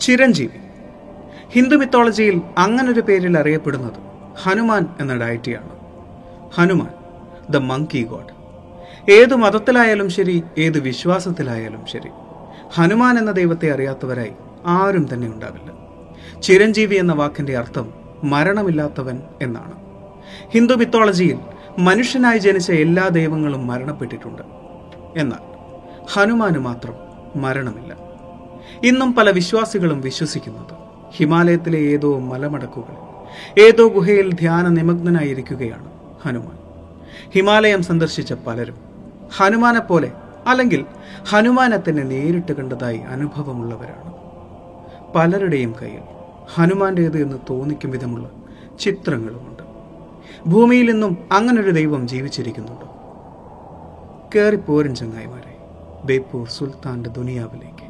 ചിരഞ്ജീവി. ഹിന്ദു മിത്തോളജിയിൽ അങ്ങനൊരു പേരിൽ അറിയപ്പെടുന്നത് ഹനുമാൻ എന്ന ഡയറ്റിയാണ്. Hanuman the monkey god. ഏത് മതത്തിലായാലും ശരി ഏത് വിശ്വാസത്തിലായാലും ശരി ഹനുമാൻ എന്ന ദൈവത്തെ അറിയാത്തവരായി ആരും തന്നെ ഉണ്ടാവില്ല. ചിരഞ്ജീവി എന്ന വാക്കിന്റെ അർത്ഥം മരണമില്ലാത്തവൻ എന്നാണ്. ഹിന്ദു മിത്തോളജിയിൽ മനുഷ്യനായി ജനിച്ച എല്ലാ ദൈവങ്ങളും മരണപ്പെട്ടിട്ടുണ്ട്. എന്നാൽ ഹനുമാന് മാത്രം മരണമില്ല. ഇന്നും പല വിശ്വാസികളും വിശ്വസിക്കുന്നത്. ഹിമാലയത്തിലെ ഏതോ മലമടക്കുകൾ ഏതോ ഗുഹയിൽ ധ്യാന നിമഗ്നനായിരിക്കുകയാണ് ഹനുമാൻ. ഹിമാലയം സന്ദർശിച്ച പലരും ഹനുമാനെ പോലെ അല്ലെങ്കിൽ ഹനുമാനെ തന്നെ നേരിട്ട് കണ്ടതായി അനുഭവമുള്ളവരാണ്. പലരുടെയും കയ്യിൽ ഹനുമാന്റേത് എന്ന് തോന്നിക്കും വിധമുള്ള ചിത്രങ്ങളുമുണ്ട്. ഭൂമിയിൽ നിന്നും അങ്ങനൊരു ദൈവം ജീവിച്ചിരിക്കുന്നുണ്ട്. കയറിപ്പോരൻ ചങ്ങായിമാരെ ബേപ്പൂർ സുൽത്താന്റെ ദുനിയാവിലേക്ക്.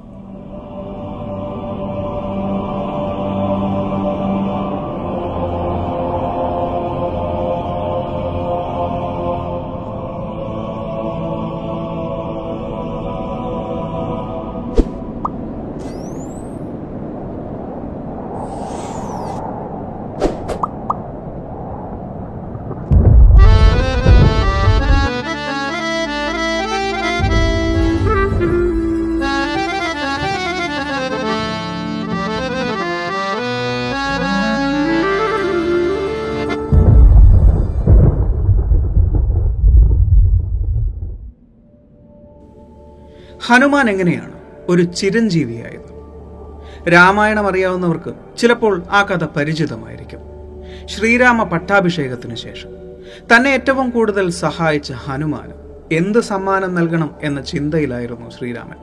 ഹനുമാൻ എങ്ങനെയാണ് ഒരു ചിരഞ്ജീവിയായത്? രാമായണം അറിയാവുന്നവർക്ക് ചിലപ്പോൾ ആ കഥ പരിചിതമായിരിക്കും. ശ്രീരാമ പട്ടാഭിഷേകത്തിന് ശേഷം തന്നെ ഏറ്റവും കൂടുതൽ സഹായിച്ച ഹനുമാൻ എന്ത് സമ്മാനം നൽകണം എന്ന ചിന്തയിലായിരുന്നു ശ്രീരാമൻ.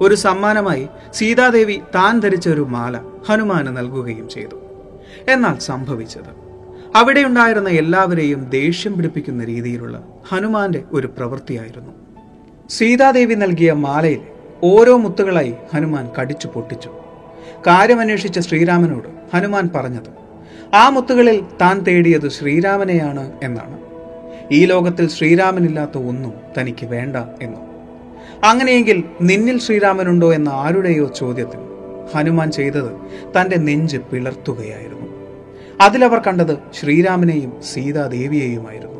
ഒരു സമ്മാനമായി സീതാദേവി താൻ ധരിച്ച ഒരു മാല ഹനുമാന് നൽകുകയും ചെയ്തു. എന്നാൽ സംഭവിച്ചത് അവിടെയുണ്ടായിരുന്ന എല്ലാവരെയും ദേഷ്യം പിടിപ്പിക്കുന്ന രീതിയിലുള്ള ഹനുമാന്റെ ഒരു പ്രവൃത്തിയായിരുന്നു. സീതാദേവി നൽകിയ മാലയിൽ ഓരോ മുത്തുകളായി ഹനുമാൻ കടിച്ചു പൊട്ടിച്ചു. കാര്യമന്വേഷിച്ച ശ്രീരാമനോട് ഹനുമാൻ പറഞ്ഞത് ആ മുത്തുകളിൽ താൻ തേടിയത് ശ്രീരാമനെയാണ് എന്നാണ്. ഈ ലോകത്തിൽ ശ്രീരാമനില്ലാത്ത ഒന്നും തനിക്ക് വേണ്ട എന്നും. അങ്ങനെയെങ്കിൽ നിന്നിൽ ശ്രീരാമനുണ്ടോ എന്ന ആരുടെയോ ചോദ്യത്തിന് ഹനുമാൻ ചെയ്തത് തന്റെ നെഞ്ച് പിളർത്തുകയായിരുന്നു. അതിലവർ കണ്ടത് ശ്രീരാമനെയും സീതാദേവിയെയുമായിരുന്നു.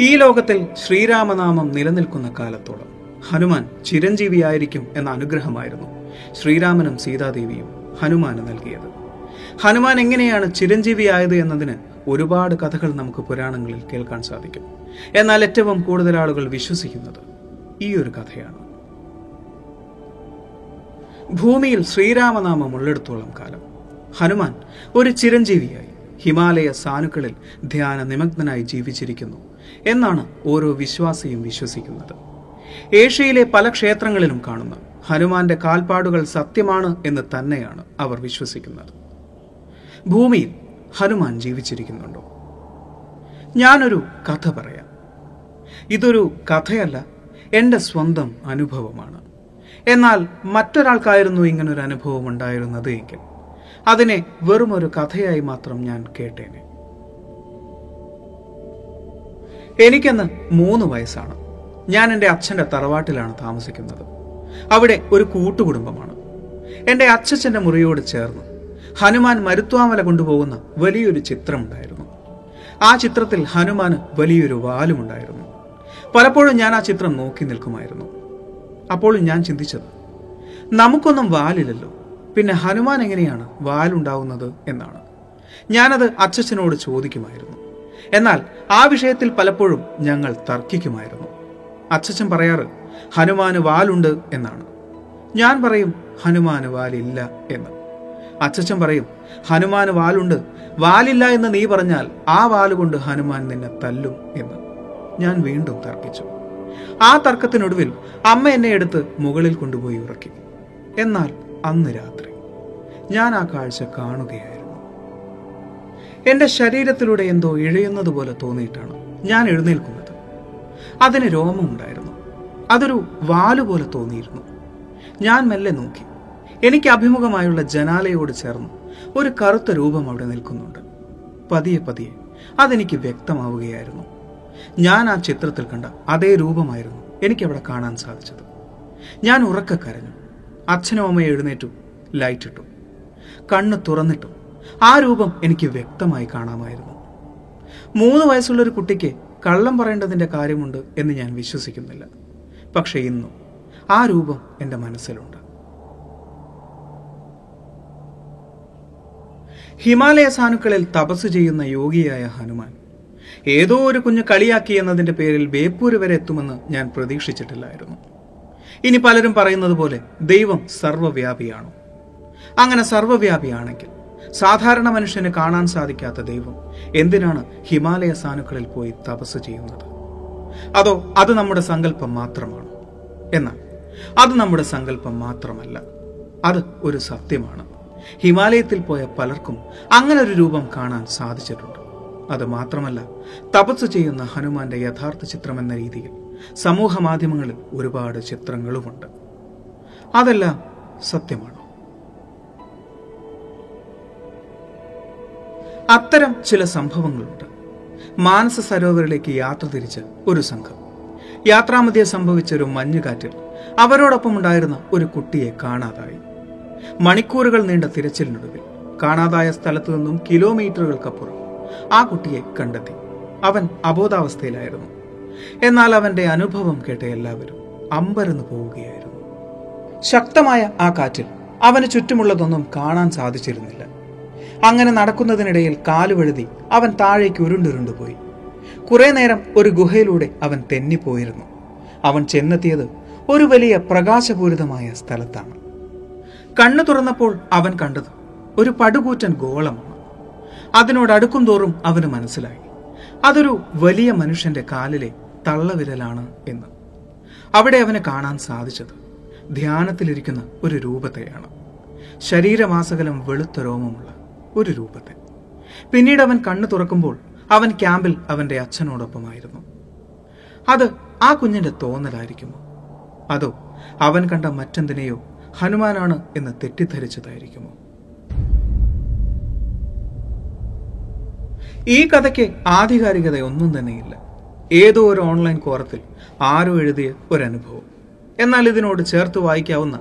ഈ ലോകത്തിൽ ശ്രീരാമനാമം നിലനിൽക്കുന്ന കാലത്തോളം ഹനുമാൻ ചിരഞ്ജീവിയായിരിക്കും എന്ന അനുഗ്രഹമായിരുന്നു ശ്രീരാമനും സീതാദേവിയും ഹനുമാന് നൽകിയത്. ഹനുമാൻ എങ്ങനെയാണ് ചിരഞ്ജീവിയായത് എന്നതിന് ഒരുപാട് കഥകൾ നമുക്ക് പുരാണങ്ങളിൽ കേൾക്കാൻ സാധിക്കും. എന്നാൽ ഏറ്റവും കൂടുതൽ ആളുകൾ വിശ്വസിക്കുന്നത് ഈ ഒരു കഥയാണ്. ഭൂമിയിൽ ശ്രീരാമനാമം ഉള്ളിടത്തോളം കാലം ഹനുമാൻ ഒരു ചിരഞ്ജീവിയായി ഹിമാലയ സാനുക്കളിൽ ധ്യാന നിമഗ്നനായി ജീവിച്ചിരിക്കുന്നു. എന്നാണ് ഓരോ വിശ്വാസിയും വിശ്വസിക്കുന്നത്. ഏഷ്യയിലെ പല ക്ഷേത്രങ്ങളിലും കാണുന്ന ഹനുമാന്റെ കാൽപ്പാടുകൾ സത്യമാണ് എന്ന് തന്നെയാണ് അവർ വിശ്വസിക്കുന്നത്. ഭൂമിയിൽ ഹനുമാൻ ജീവിച്ചിരിക്കുന്നുണ്ടോ? ഞാനൊരു കഥ പറയാം. ഇതൊരു കഥയല്ല എന്റെ സ്വന്തം അനുഭവമാണ്. എന്നാൽ മറ്റൊരാൾക്കായിരുന്നു ഇങ്ങനൊരു അനുഭവം ഉണ്ടായിരുന്നത് എങ്കിൽ അതിനെ വെറുമൊരു കഥയായി മാത്രം ഞാൻ കേട്ടേനെ. എനിക്കെന്ന് മൂന്ന് വയസ്സാണ്. ഞാൻ എന്റെ അച്ഛന്റെ തറവാട്ടിലാണ് താമസിക്കുന്നത്. അവിടെ ഒരു കൂട്ടുകുടുംബമാണ്. എന്റെ അച്ഛച്ചന്റെ മുറിയോട് ചേർന്ന് ഹനുമാൻ മരുത്വാമല കൊണ്ടുപോകുന്ന വലിയൊരു ചിത്രമുണ്ടായിരുന്നു. ആ ചിത്രത്തിൽ ഹനുമാന് വലിയൊരു വാലുമുണ്ടായിരുന്നു. പലപ്പോഴും ഞാൻ ആ ചിത്രം നോക്കി നിൽക്കുമായിരുന്നു. അപ്പോഴും ഞാൻ ചിന്തിച്ചത് നമുക്കൊന്നും വാലില്ലല്ലോ. പിന്നെ ഹനുമാൻ എങ്ങനെയാണ് വാലുണ്ടാവുന്നത്? എന്നാണ്. ഞാനത് അച്ഛച്ചനോട് ചോദിക്കുമായിരുന്നു. എന്നാൽ ആ വിഷയത്തിൽ പലപ്പോഴും ഞങ്ങൾ തർക്കിക്കുമായിരുന്നു. അച്ഛച്ചൻ പറയാറ് ഹനുമാന് വാലുണ്ട് എന്നാണ്. ഞാൻ പറയും ഹനുമാന് വാലില്ല എന്ന്. അച്ഛൻ പറയും ഹനുമാന് വാലുണ്ട്. വാലില്ല എന്ന് നീ പറഞ്ഞാൽ ആ വാലുകൊണ്ട് ഹനുമാൻ നിന്നെ തല്ലും എന്ന്. ഞാൻ വീണ്ടും തർക്കിച്ചു. ആ തർക്കത്തിനൊടുവിൽ അമ്മ എന്നെ എടുത്ത് മുകളിൽ കൊണ്ടുപോയി ഉറക്കി. എന്നാൽ അന്ന് രാത്രി ഞാൻ ആ കാഴ്ച കാണുകയായിരുന്നു. എന്റെ ശരീരത്തിലൂടെ എന്തോ ഇഴയുന്നത് പോലെ തോന്നിയിട്ടാണ് ഞാൻ എഴുന്നേൽക്കുന്നത്. അതിന് രോമമുണ്ടായിരുന്നു അതൊരു വാലുപോലെ തോന്നിയിരുന്നു. ഞാൻ മെല്ലെ നോക്കി. എനിക്ക് അഭിമുഖമായുള്ള ജനാലയോട് ചേർന്ന് ഒരു കറുത്ത രൂപം അവിടെ നിൽക്കുന്നുണ്ട്. പതിയെ പതിയെ അതെനിക്ക് വ്യക്തമാവുകയായിരുന്നു. ഞാൻ ആ ചിത്രത്തിൽ കണ്ട അതേ രൂപമായിരുന്നു എനിക്കവിടെ കാണാൻ സാധിച്ചത്. ഞാൻ ഉറക്ക കരഞ്ഞു. അച്ഛനും അമ്മയും എഴുന്നേറ്റു. ലൈറ്റിട്ടു. കണ്ണ് തുറന്നിട്ടു. ആ രൂപം എനിക്ക് വ്യക്തമായി കാണാമായിരുന്നു. മൂന്ന് വയസ്സുള്ള ഒരു കുട്ടിക്ക് കള്ളം പറയേണ്ടതിന്റെ കാര്യമുണ്ട് എന്ന് ഞാൻ വിശ്വസിക്കുന്നില്ല. പക്ഷെ ഇന്നും ആ രൂപം എന്റെ മനസ്സിലുണ്ട്. ഹിമാലയ സാനുക്കളിൽ തപസ് ചെയ്യുന്ന യോഗിയായ ഹനുമാൻ ഏതോ ഒരു കുഞ്ഞ് കളിയാക്കി എന്നതിന്റെ പേരിൽ ബേപ്പൂര് വരെ എത്തുമെന്ന് ഞാൻ പ്രതീക്ഷിച്ചിട്ടില്ലായിരുന്നു. ഇനി പലരും പറയുന്നത് പോലെ ദൈവം സർവവ്യാപിയാണോ അങ്ങനെ സർവവ്യാപിയാണെങ്കിൽ സാധാരണ മനുഷ്യന് കാണാൻ സാധിക്കാത്ത ദൈവം എന്തിനാണ് ഹിമാലയ സാനുക്കളിൽ പോയി തപസ് ചെയ്യുന്നത്? അതോ അത് നമ്മുടെ സങ്കല്പം മാത്രമാണ്? എന്നാൽ അത് നമ്മുടെ സങ്കല്പം മാത്രമല്ല. അത് ഒരു സത്യമാണ്. ഹിമാലയത്തിൽ പോയ പലർക്കും അങ്ങനെ ഒരു രൂപം കാണാൻ സാധിച്ചിട്ടുണ്ട്. അത് മാത്രമല്ല തപസ് ചെയ്യുന്ന ഹനുമാന്റെ യഥാർത്ഥ ചിത്രം എന്ന രീതിയിൽ സമൂഹ മാധ്യമങ്ങളിൽ ഒരുപാട് ചിത്രങ്ങളുമുണ്ട്. അതെല്ലാം സത്യമാണോ? അത്തരം ചില സംഭവങ്ങളുണ്ട്. മാനസ സരോവറിലേക്ക് യാത്ര തിരിച്ച ഒരു സംഘം. യാത്രാമധ്യേ സംഭവിച്ച ഒരു മഞ്ഞുകാറ്റിൽ അവരോടൊപ്പം ഉണ്ടായിരുന്ന ഒരു കുട്ടിയെ കാണാതായി. മണിക്കൂറുകൾ നീണ്ട തിരച്ചിലിനൊടുവിൽ കാണാതായ സ്ഥലത്തു നിന്നും കിലോമീറ്ററുകൾക്കപ്പുറം ആ കുട്ടിയെ കണ്ടെത്തി. അവൻ അബോധാവസ്ഥയിലായിരുന്നു. എന്നാൽ അവന്റെ അനുഭവം കേട്ട എല്ലാവരും അമ്പരന്ന് പോവുകയായിരുന്നു. ശക്തമായ ആ കാറ്റിൽ അവന് ചുറ്റുമുള്ളതൊന്നും കാണാൻ സാധിച്ചിരുന്നില്ല. അങ്ങനെ നടക്കുന്നതിനിടയിൽ കാലുവഴുതി അവൻ താഴേക്ക് ഉരുണ്ടുരുണ്ടു പോയി. കുറെ നേരം ഒരു ഗുഹയിലൂടെ അവൻ തെന്നിപ്പോയിരുന്നു. അവൻ ചെന്നെത്തിയത് ഒരു വലിയ പ്രകാശപൂരിതമായ സ്ഥലത്താണ്. കണ്ണു തുറന്നപ്പോൾ അവൻ കണ്ടത് ഒരു പടുകൂറ്റൻ ഗോളമാണ്. അതിനോടടുക്കും തോറും അവന് മനസ്സിലായി. അതൊരു വലിയ മനുഷ്യന്റെ കാലിലെ തള്ളവിരലാണ് എന്ന്. അവിടെ അവന് കാണാൻ സാധിച്ചത് ധ്യാനത്തിലിരിക്കുന്ന ഒരു രൂപത്തെയാണ് ശരീരമാസകലം വെളുത്ത രോമമുള്ള ഒരു രൂപത്തെ. പിന്നീട് അവൻ കണ്ണു തുറക്കുമ്പോൾ അവൻ ക്യാമ്പിൽ അവന്റെ അച്ഛനോടൊപ്പമായിരുന്നു. അത് ആ കുഞ്ഞിന്റെ തോന്നലായിരിക്കുമോ? അതോ അവൻ കണ്ട മറ്റെന്തിനെയോ ഹനുമാനാണ് എന്ന് തെറ്റിദ്ധരിച്ചതായിരിക്കുമോ? ഈ കഥയ്ക്ക് ആധികാരികത ഒന്നും തന്നെയില്ല. ഏതോ ഒരു ഓൺലൈൻ കോറത്തിൽ ആരോ എഴുതിയ ഒരനുഭവം. എന്നാൽ ഇതിനോട് ചേർത്ത് വായിക്കാവുന്ന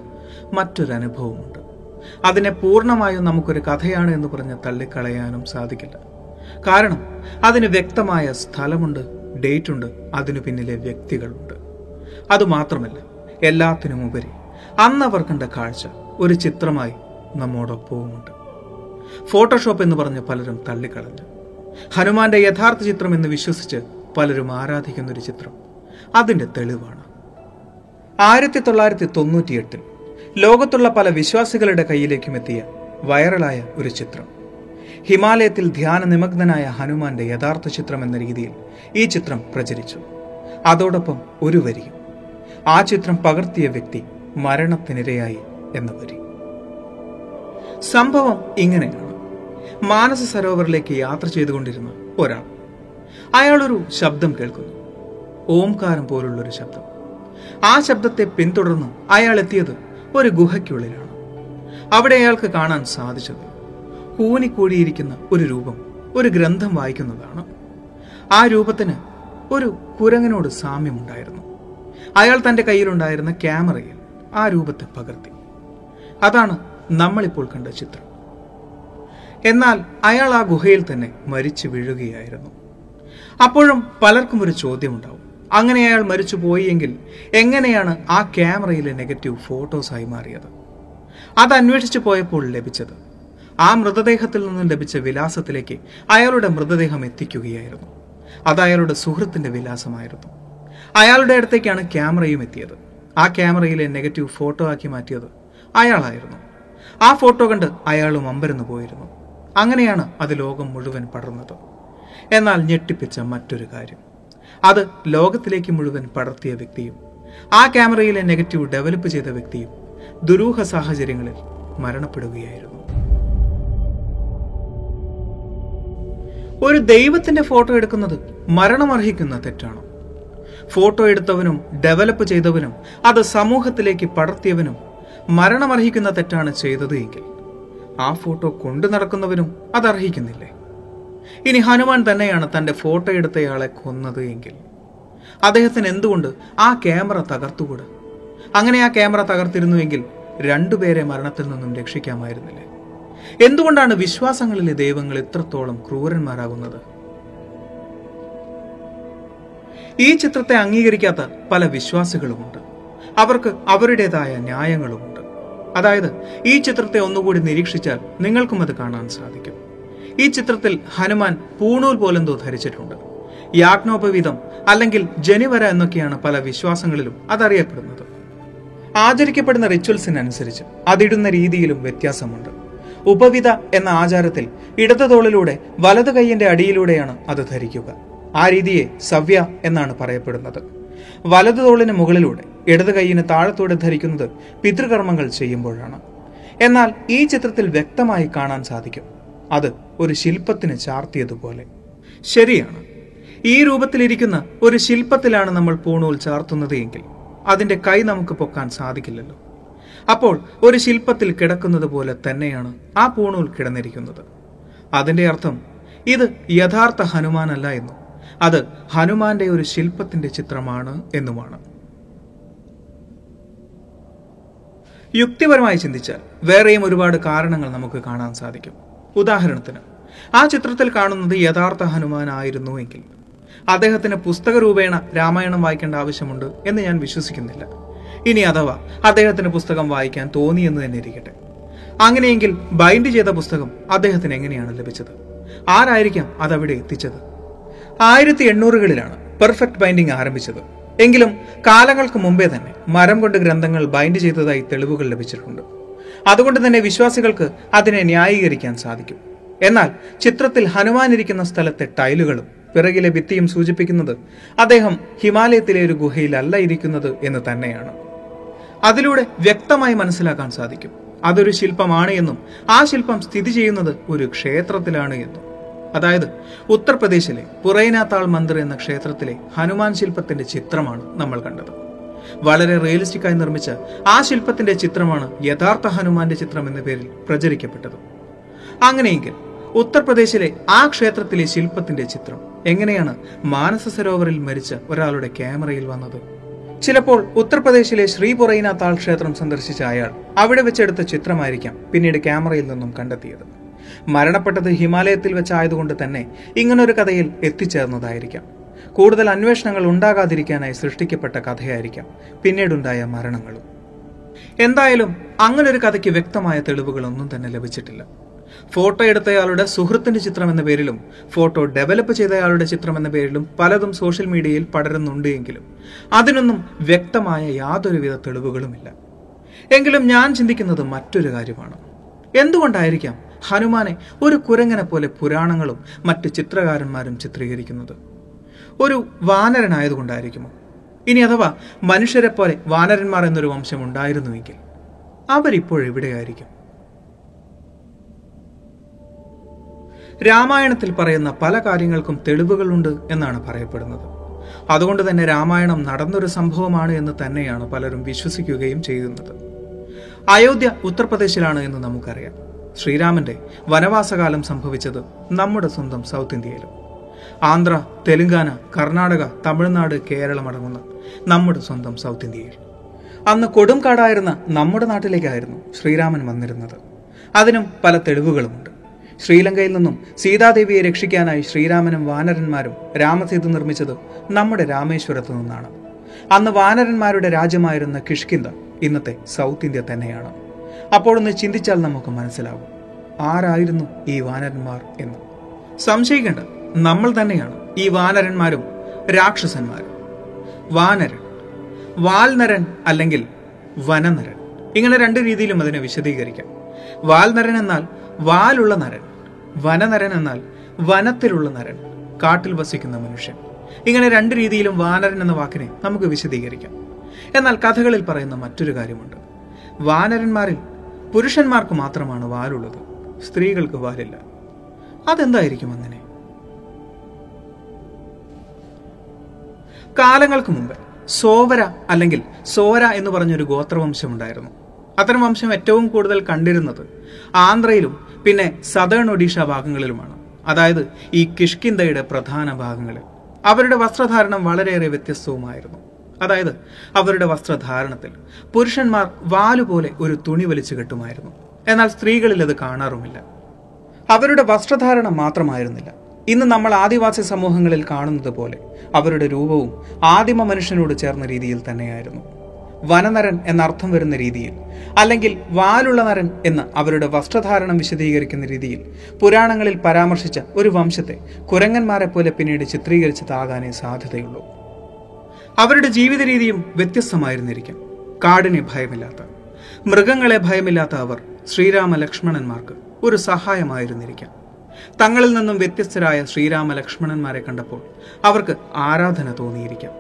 മറ്റൊരനുഭവമുണ്ട്. അതിനെ പൂർണമായും നമുക്കൊരു കഥയാണ് എന്ന് പറഞ്ഞ് തള്ളിക്കളയാനും സാധിക്കില്ല. കാരണം അതിന് വ്യക്തമായ സ്ഥലമുണ്ട് ഡേറ്റ് ഉണ്ട് അതിനു പിന്നിലെ വ്യക്തികളുണ്ട്. അതുമാത്രമല്ല എല്ലാത്തിനും ഉപരി അന്ന് അവർ കണ്ട കാഴ്ച ഒരു ചിത്രമായി നമ്മോടൊപ്പവുമുണ്ട്. ഫോട്ടോഷോപ്പ് എന്ന് പറഞ്ഞ് പലരും തള്ളിക്കളഞ്ഞു. ഹനുമാന്റെ യഥാർത്ഥ ചിത്രം എന്ന് വിശ്വസിച്ച് പലരും ആരാധിക്കുന്ന ഒരു ചിത്രം. അതിന്റെ തെളിവാണ്. ആയിരത്തി തൊള്ളായിരത്തി തൊണ്ണൂറ്റിയെട്ടിൽ ലോകത്തുള്ള പല വിശ്വാസികളുടെ കയ്യിലേക്കും എത്തിയ വൈറലായ ഒരു ചിത്രം. ഹിമാലയത്തിൽ ധ്യാന നിമഗ്നനായ ഹനുമാന്റെ യഥാർത്ഥ ചിത്രം എന്ന രീതിയിൽ ഈ ചിത്രം പ്രചരിച്ചു. അതോടൊപ്പം ഒരു വരിയും. ആ ചിത്രം പകർത്തിയ വ്യക്തി മരണത്തിനിരയായി എന്ന വരി. സംഭവം ഇങ്ങനെയാണ്. മാനസ സരോവറിലേക്ക് യാത്ര ചെയ്തുകൊണ്ടിരുന്ന ഒരാൾ. അയാളൊരു ശബ്ദം കേൾക്കുന്നു. ഓംകാരം പോലുള്ളൊരു ശബ്ദം. ആ ശബ്ദത്തെ പിന്തുടർന്ന് അയാൾ എത്തിയത് ഒരു ഗുഹയ്ക്കുള്ളിലാണ്. അവിടെ അയാൾക്ക് കാണാൻ സാധിച്ചത് കൂനിക്കൂടിയിരിക്കുന്ന ഒരു രൂപം ഒരു ഗ്രന്ഥം വായിക്കുന്നതാണ്. ആ രൂപത്തിന് ഒരു കുരങ്ങനോട് സാമ്യമുണ്ടായിരുന്നു. അയാൾ തന്റെ കയ്യിലുണ്ടായിരുന്ന ക്യാമറയിൽ ആ രൂപത്തെ പകർത്തി. അതാണ് നമ്മളിപ്പോൾ കണ്ട ചിത്രം. എന്നാൽ അയാൾ ആ ഗുഹയിൽ തന്നെ മരിച്ചു വീഴുകയായിരുന്നു. അപ്പോഴും പലർക്കും ഒരു ചോദ്യമുണ്ടാവും. അങ്ങനെ അയാൾ മരിച്ചു പോയെങ്കിൽ എങ്ങനെയാണ് ആ ക്യാമറയിലെ നെഗറ്റീവ് ഫോട്ടോസായി മാറിയത്? അത് അന്വേഷിച്ചു പോയപ്പോൾ ലഭിച്ചത് ആ മൃതദേഹത്തിൽ നിന്നും ലഭിച്ച വിലാസത്തിലേക്ക് അയാളുടെ മൃതദേഹം എത്തിക്കുകയായിരുന്നു. അത് അയാളുടെ സുഹൃത്തിന്റെ വിലാസമായിരുന്നു. അയാളുടെ അടുത്തേക്കാണ് ക്യാമറയും എത്തിയത്. ആ ക്യാമറയിലെ നെഗറ്റീവ് ഫോട്ടോ ആക്കി മാറ്റിയത് അയാളായിരുന്നു. ആ ഫോട്ടോ കണ്ട് അയാളും അമ്പരന്ന് പോയിരുന്നു. അങ്ങനെയാണ് അത് ലോകം മുഴുവൻ പടർന്നത്. എന്നാൽ ഞെട്ടിപ്പിച്ച മറ്റൊരു കാര്യം. അത് ലോകത്തിലേക്ക് മുഴുവൻ പടർത്തിയ വ്യക്തിയും ആ ക്യാമറയിലെ നെഗറ്റീവ് ഡെവലപ്പ് ചെയ്ത വ്യക്തിയും ദുരൂഹ സാഹചര്യങ്ങളിൽ മരണപ്പെടുകയായിരുന്നു. ഒരു ദൈവത്തിന്റെ ഫോട്ടോ എടുക്കുന്നത് മരണമർഹിക്കുന്ന തെറ്റാണോ? ഫോട്ടോ എടുത്തവനും ഡെവലപ്പ് ചെയ്തവനും അത് സമൂഹത്തിലേക്ക് പടർത്തിയവനും മരണമർഹിക്കുന്ന തെറ്റാണ് ചെയ്തത് എങ്കിൽ ആ ഫോട്ടോ കൊണ്ടു നടക്കുന്നവനും അത് അർഹിക്കുന്നില്ലേ? ഇനി ഹനുമാൻ തന്നെയാണ് തന്റെ ഫോട്ടോ എടുത്തയാളെ കൊന്നത് എങ്കിൽ. അദ്ദേഹത്തിന് എന്തുകൊണ്ട് ആ ക്യാമറ തകർത്തുകൂടാ? അങ്ങനെ ആ ക്യാമറ തകർത്തിരുന്നുവെങ്കിൽ രണ്ടുപേരെ മരണത്തിൽ നിന്നും രക്ഷിക്കാമായിരുന്നില്ലേ? എന്തുകൊണ്ടാണ് വിശ്വാസങ്ങളിലെ ദൈവങ്ങൾ ഇത്രത്തോളം ക്രൂരന്മാരാകുന്നത്? ഈ ചിത്രത്തെ അംഗീകരിക്കാത്ത പല വിശ്വാസികളുമുണ്ട്. അവർക്ക് അവരുടേതായ ന്യായങ്ങളുമുണ്ട്. അതായത് ഈ ചിത്രത്തെ ഒന്നുകൂടി നിരീക്ഷിച്ചാൽ നിങ്ങൾക്കും അത് കാണാൻ സാധിക്കും. ഈ ചിത്രത്തിൽ ഹനുമാൻ പൂണൂൽ പോലെന്തോ ധരിച്ചിട്ടുണ്ട്. യാജ്ഞോപവീതം അല്ലെങ്കിൽ ജനിവര എന്നൊക്കെയാണ് പല വിശ്വാസങ്ങളിലും അതറിയപ്പെടുന്നത്. ആചരിക്കപ്പെടുന്ന റിച്വൽസിനനുസരിച്ച് അതിടുന്ന രീതിയിലും വ്യത്യാസമുണ്ട്. ഉപവിത എന്ന ആചാരത്തിൽ ഇടതു തോളിലൂടെ വലത് കൈയിന്റെ അടിയിലൂടെയാണ് അത് ധരിക്കുക. ആ രീതിയെ സവ്യ എന്നാണ് പറയപ്പെടുന്നത്. വലതു തോളിന് മുകളിലൂടെ ഇടത് കൈയിന് താഴത്തൂടെ ധരിക്കുന്നത് പിതൃകർമ്മങ്ങൾ ചെയ്യുമ്പോഴാണ്. എന്നാൽ ഈ ചിത്രത്തിൽ വ്യക്തമായി കാണാൻ സാധിക്കും. അത് ഒരു ശില്പത്തിന് ചാർത്തിയതുപോലെ. ശരിയാണ്. ഈ രൂപത്തിലിരിക്കുന്ന ഒരു ശില്പത്തിലാണ് നമ്മൾ പൂണൂൽ ചാർത്തുന്നത് എങ്കിൽ അതിന്റെ കൈ നമുക്ക് പൊക്കാൻ സാധിക്കില്ലല്ലോ. അപ്പോൾ ഒരു ശില്പത്തിൽ കിടക്കുന്നത് പോലെ തന്നെയാണ് ആ പൂണൂൽ കിടന്നിരിക്കുന്നത്. അതിന്റെ അർത്ഥം ഇത് യഥാർത്ഥ ഹനുമാനല്ല എന്നും അത് ഹനുമാന്റെ ഒരു ശില്പത്തിന്റെ ചിത്രമാണ് എന്നുമാണ്. യുക്തിപരമായി ചിന്തിച്ചാൽ വേറെയും ഒരുപാട് കാരണങ്ങൾ നമുക്ക് കാണാൻ സാധിക്കും. ഉദാഹരണത്തിന് ആ ചിത്രത്തിൽ കാണുന്നത് യഥാർത്ഥ ഹനുമാൻ ആയിരുന്നു എങ്കിൽ അദ്ദേഹത്തിന് പുസ്തക രൂപേണ രാമായണം വായിക്കേണ്ട ആവശ്യമുണ്ട് എന്ന് ഞാൻ വിശ്വസിക്കുന്നില്ല. ഇനി അഥവാ അദ്ദേഹത്തിന് പുസ്തകം വായിക്കാൻ തോന്നിയെന്ന് തന്നെ ഇരിക്കട്ടെ. അങ്ങനെയെങ്കിൽ ബൈൻഡ് ചെയ്ത പുസ്തകം അദ്ദേഹത്തിന് എങ്ങനെയാണ് ലഭിച്ചത്? ആരായിരിക്കാം അതവിടെ എത്തിച്ചത്? ആയിരത്തി എണ്ണൂറുകളിലാണ് പെർഫെക്റ്റ് ബൈൻഡിങ് ആരംഭിച്ചത്. എങ്കിലും കാലങ്ങൾക്ക് മുമ്പേ തന്നെ മരം കൊണ്ട് ഗ്രന്ഥങ്ങൾ ബൈൻഡ് ചെയ്തതായി തെളിവുകൾ ലഭിച്ചിട്ടുണ്ട്. അതുകൊണ്ട് തന്നെ വിശ്വാസികൾക്ക് അതിനെ ന്യായീകരിക്കാൻ സാധിക്കും. എന്നാൽ ചിത്രത്തിൽ ഹനുമാൻ ഇരിക്കുന്ന സ്ഥലത്തെ ടൈലുകളും പിറകിലെ ഭിത്തിയും സൂചിപ്പിക്കുന്നത് അദ്ദേഹം ഹിമാലയത്തിലെ ഒരു ഗുഹയിലല്ല ഇരിക്കുന്നത് എന്ന് തന്നെയാണ്. അതിലൂടെ വ്യക്തമായി മനസ്സിലാക്കാൻ സാധിക്കും അതൊരു ശില്പമാണ് എന്നും ആ ശില്പം സ്ഥിതി ചെയ്യുന്നത് ഒരു ക്ഷേത്രത്തിലാണ് എന്നും. അതായത് ഉത്തർപ്രദേശിലെ പുറൈനാത്താൾ മന്ദിർ എന്ന ക്ഷേത്രത്തിലെ ഹനുമാൻ ശില്പത്തിന്റെ ചിത്രമാണ് നമ്മൾ കണ്ടത്. വളരെ റിയലിസ്റ്റിക്കായി നിർമ്മിച്ച ആ ശില്പത്തിന്റെ ചിത്രമാണ് യഥാർത്ഥ ഹനുമാന്റെ ചിത്രം എന്ന പേരിൽ പ്രചരിക്കപ്പെട്ടത്. അങ്ങനെയെങ്കിൽ ഉത്തർപ്രദേശിലെ ആ ക്ഷേത്രത്തിലെ ശില്പത്തിന്റെ ചിത്രം എങ്ങനെയാണ് മാനസ സരോവറിൽ മരിച്ച ഒരാളുടെ ക്യാമറയിൽ വന്നത്? ചിലപ്പോൾ ഉത്തർപ്രദേശിലെ താൾ ക്ഷേത്രം സന്ദർശിച്ച അയാൾ അവിടെ വെച്ചെടുത്ത ചിത്രമായിരിക്കാം പിന്നീട് ക്യാമറയിൽ നിന്നും കണ്ടെത്തിയത്. മരണപ്പെട്ടത് ഹിമാലയത്തിൽ വെച്ചായതുകൊണ്ട് തന്നെ ഇങ്ങനൊരു കഥയിൽ എത്തിച്ചേർന്നതായിരിക്കാം. കൂടുതൽ അന്വേഷണങ്ങൾ ഉണ്ടാകാതിരിക്കാനായി സൃഷ്ടിക്കപ്പെട്ട കഥയായിരിക്കാം. പിന്നീടുണ്ടായ മരണങ്ങളും. എന്തായാലും അങ്ങനൊരു കഥയ്ക്ക് വ്യക്തമായ തെളിവുകളൊന്നും തന്നെ ലഭിച്ചിട്ടില്ല. ഫോട്ടോ എടുത്തയാളുടെ സുഹൃത്തിന്റെ ചിത്രം എന്ന പേരിലും ഫോട്ടോ ഡെവലപ്പ് ചെയ്തയാളുടെ ചിത്രം എന്ന പേരിലും പലതും സോഷ്യൽ മീഡിയയിൽ പടരുന്നുണ്ട് എങ്കിലും അതിനൊന്നും വ്യക്തമായ യാതൊരുവിധ തെളിവുകളുമില്ല. എങ്കിലും ഞാൻ ചിന്തിക്കുന്നത് മറ്റൊരു കാര്യമാണ്. എന്തുകൊണ്ടായിരിക്കാം ഹനുമാനെ ഒരു കുരങ്ങനെ പോലെ പുരാണങ്ങളും മറ്റു ചിത്രകാരന്മാരും ചിത്രീകരിക്കുന്നത്? ഒരു വാനരനായതുകൊണ്ടായിരിക്കുമോ? ഇനി അഥവാ മനുഷ്യരെ പോലെ വാനരന്മാർ എന്നൊരു വംശം ഉണ്ടായിരുന്നുവെങ്കിൽ അവരിപ്പോഴെവിടെയായിരിക്കും രാമായണത്തിൽ പറയുന്ന പല കാര്യങ്ങൾക്കും തെളിവുകളുണ്ട് എന്നാണ് പറയപ്പെടുന്നത്. അതുകൊണ്ട് തന്നെ രാമായണം നടന്നൊരു സംഭവമാണ് എന്ന് തന്നെയാണ് പലരും വിശ്വസിക്കുകയും ചെയ്യുന്നത്. അയോധ്യ ഉത്തർപ്രദേശിലാണ് എന്ന് നമുക്കറിയാം. ശ്രീരാമന്റെ വനവാസകാലം സംഭവിച്ചത് നമ്മുടെ സ്വന്തം സൗത്ത് ഇന്ത്യയിലും. ആന്ധ്ര തെലുങ്കാന കർണാടക തമിഴ്നാട് കേരളം അടങ്ങുന്ന നമ്മുടെ സ്വന്തം സൗത്ത് ഇന്ത്യയിൽ. അന്ന് കൊടുംകാടായിരുന്ന നമ്മുടെ നാട്ടിലേക്കായിരുന്നു ശ്രീരാമൻ വന്നിരുന്നത്. അതിനും പല തെളിവുകളുമുണ്ട്. ശ്രീലങ്കയിൽ നിന്നും സീതാദേവിയെ രക്ഷിക്കാനായി ശ്രീരാമനും വാനരന്മാരും രാമസേതു നിർമ്മിച്ചത് നമ്മുടെ രാമേശ്വരത്ത് നിന്നാണ്. അന്ന് വാനരന്മാരുടെ രാജ്യമായിരുന്ന കിഷ്കിന്ദ ഇന്നത്തെ സൗത്ത് ഇന്ത്യ തന്നെയാണ്. അപ്പോഴൊന്ന് ചിന്തിച്ചാൽ നമുക്ക് മനസ്സിലാവും. ആരായിരുന്നു ഈ വാനരന്മാർ എന്ന്. സംശയിക്കേണ്ട. നമ്മൾ തന്നെയാണ് ഈ വാനരന്മാരും രാക്ഷസന്മാരും. വാനരൻ വാൽനരൻ അല്ലെങ്കിൽ വനനരൻ. ഇങ്ങനെ രണ്ട് രീതിയിലും അതിനെ വിശദീകരിക്കാം. വാൽനരൻ എന്നാൽ വാലുള്ള നരൻ വനനരൻ എന്നാൽ വനത്തിലുള്ള നരൻ കാട്ടിൽ വസിക്കുന്ന മനുഷ്യൻ. ഇങ്ങനെ രണ്ട് രീതിയിലും വാനരൻ എന്ന വാക്കിനെ നമുക്ക് വിശദീകരിക്കാം. എന്നാൽ കഥകളിൽ പറയുന്ന മറ്റൊരു കാര്യമുണ്ട്. വാനരന്മാരിൽ പുരുഷന്മാർക്ക് മാത്രമാണ് വാലുള്ളത് സ്ത്രീകൾക്ക് വാലില്ല. അതെന്തായിരിക്കും അങ്ങനെ? കാലങ്ങൾക്ക് മുമ്പ് സോവര അല്ലെങ്കിൽ സോര എന്ന് പറഞ്ഞൊരു ഗോത്രവംശമുണ്ടായിരുന്നു. അത്തരം വംശം ഏറ്റവും കൂടുതൽ കണ്ടിരുന്നത് ആന്ധ്രയിലും പിന്നെ സദേൺ ഒഡീഷ ഭാഗങ്ങളിലുമാണ്. അതായത് ഈ കിഷ്കിന്തയുടെ പ്രധാന ഭാഗങ്ങളിൽ. അവരുടെ വസ്ത്രധാരണം വളരെയേറെ വ്യത്യസ്തവുമായിരുന്നു. അതായത് അവരുടെ വസ്ത്രധാരണത്തിൽ പുരുഷന്മാർ വാലുപോലെ ഒരു തുണി വലിച്ചു കെട്ടുമായിരുന്നു. എന്നാൽ സ്ത്രീകളിൽ അത് കാണാറുമില്ല. അവരുടെ വസ്ത്രധാരണം മാത്രമായിരുന്നില്ല. ഇന്ന് നമ്മൾ ആദിവാസി സമൂഹങ്ങളിൽ കാണുന്നത് പോലെ അവരുടെ രൂപവും ആദിമ മനുഷ്യനോട് ചേർന്ന രീതിയിൽ തന്നെയായിരുന്നു. വനനരൻ എന്നർത്ഥം വരുന്ന രീതിയിൽ അല്ലെങ്കിൽ വാലുള്ള നരൻ എന്ന് അവരുടെ വസ്ത്രധാരണം വിശദീകരിക്കുന്ന രീതിയിൽ പുരാണങ്ങളിൽ പരാമർശിച്ച ഒരു വംശത്തെ കുരങ്ങന്മാരെ പോലെ പിന്നീട് ചിത്രീകരിച്ചതാകാനേ സാധ്യതയുള്ളൂ. അവരുടെ ജീവിത രീതിയും വ്യത്യസ്തമായിരുന്നിരിക്കും. കാടിനെ ഭയമില്ലാത്ത മൃഗങ്ങളെ ഭയമില്ലാത്ത അവർ ശ്രീരാമ ലക്ഷ്മണന്മാർക്ക് ഒരു സഹായമായിരുന്നിരിക്കാം. തങ്ങളിൽ നിന്നും വ്യത്യസ്തരായ ശ്രീരാമ ലക്ഷ്മണന്മാരെ കണ്ടപ്പോൾ അവർക്ക് ആരാധന തോന്നിയിരിക്കാം.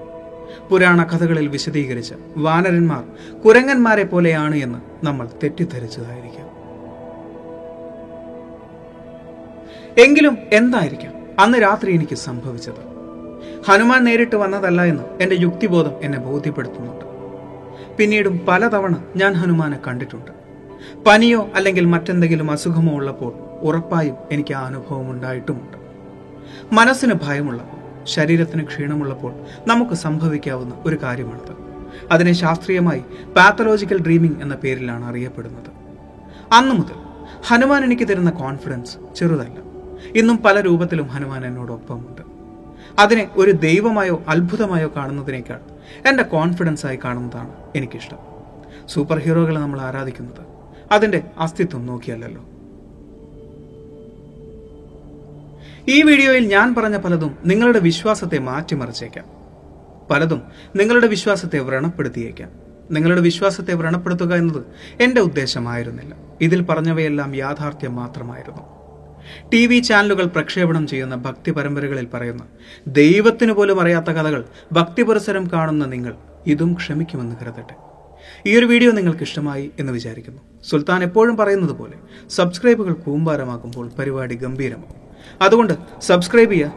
പുരാണ കഥകളിൽ വിശദീകരിച്ച വാനരന്മാർ കുരങ്ങന്മാരെ പോലെയാണ് എന്ന് നമ്മൾ തെറ്റിദ്ധരിച്ചതായിരിക്കാം. എങ്കിലും എന്തായിരിക്കാം അന്ന് രാത്രി എനിക്ക് സംഭവിച്ചത്? ഹനുമാൻ നേരിട്ട് വന്നതല്ല എന്ന് എന്റെ യുക്തിബോധം എന്നെ ബോധ്യപ്പെടുത്തുന്നുണ്ട്. പിന്നീടും പലതവണ ഞാൻ ഹനുമാനെ കണ്ടിട്ടുണ്ട്. പനിയോ അല്ലെങ്കിൽ മറ്റെന്തെങ്കിലും അസുഖമോ ഉള്ളപ്പോൾ ഉറപ്പായും എനിക്ക് ആ അനുഭവം ഉണ്ടായിട്ടുമുണ്ട്. മനസ്സിന് ഭയമുള്ളപ്പോൾ ശരീരത്തിന് ക്ഷീണമുള്ളപ്പോൾ നമുക്ക് സംഭവിക്കാവുന്ന ഒരു കാര്യമാണത്. അതിനെ ശാസ്ത്രീയമായി പാത്തലോജിക്കൽ ഡ്രീമിംഗ് എന്ന പേരിലാണ് അറിയപ്പെടുന്നത്. അന്നു മുതൽ ഹനുമാൻ എനിക്ക് തരുന്ന കോൺഫിഡൻസ് ചെറുതല്ല. ഇന്നും പല രൂപത്തിലും ഹനുമാൻ എന്നോടൊപ്പമുണ്ട്. അതിനെ ഒരു ദൈവമായോ അത്ഭുതമായോ കാണുന്നതിനേക്കാൾ എന്റെ കോൺഫിഡൻസ് ആയി കാണുന്നതാണ് എനിക്കിഷ്ടം. സൂപ്പർ ഹീറോകളെ നമ്മൾ ആരാധിക്കുന്നത്? അതിന്റെ അസ്തിത്വം നോക്കിയല്ലല്ലോ. ഈ വീഡിയോയിൽ ഞാൻ പറഞ്ഞ പലതും നിങ്ങളുടെ വിശ്വാസത്തെ മാറ്റിമറിച്ചേക്കാം. പലതും നിങ്ങളുടെ വിശ്വാസത്തെ വ്രണപ്പെടുത്തിയേക്കാം. നിങ്ങളുടെ വിശ്വാസത്തെ വ്രണപ്പെടുത്തുക എന്നത് എന്റെ ഉദ്ദേശമായിരുന്നില്ല. ഇതിൽ പറഞ്ഞവയെല്ലാം യാഥാർത്ഥ്യം മാത്രമായിരുന്നു. ടി വി ചാനലുകൾ പ്രക്ഷേപണം ചെയ്യുന്ന ഭക്തി പരമ്പരകളിൽ പറയുന്ന ദൈവത്തിന് പോലും അറിയാത്ത കഥകൾ ഭക്തി പുരസരം കാണുന്ന നിങ്ങൾ ഇതും ക്ഷമിക്കുമെന്ന് കരുതട്ടെ. ഈ ഒരു വീഡിയോ നിങ്ങൾക്ക് ഇഷ്ടമായി എന്ന് വിചാരിക്കുന്നു. സുൽത്താൻ എപ്പോഴും പറയുന്നത് പോലെ സബ്സ്ക്രൈബുകൾ കൂമ്പാരമാകുമ്പോൾ പരിപാടി ഗംഭീരമാകും. അതുകൊണ്ട് സബ്സ്ക്രൈബ് ചെയ്യുക.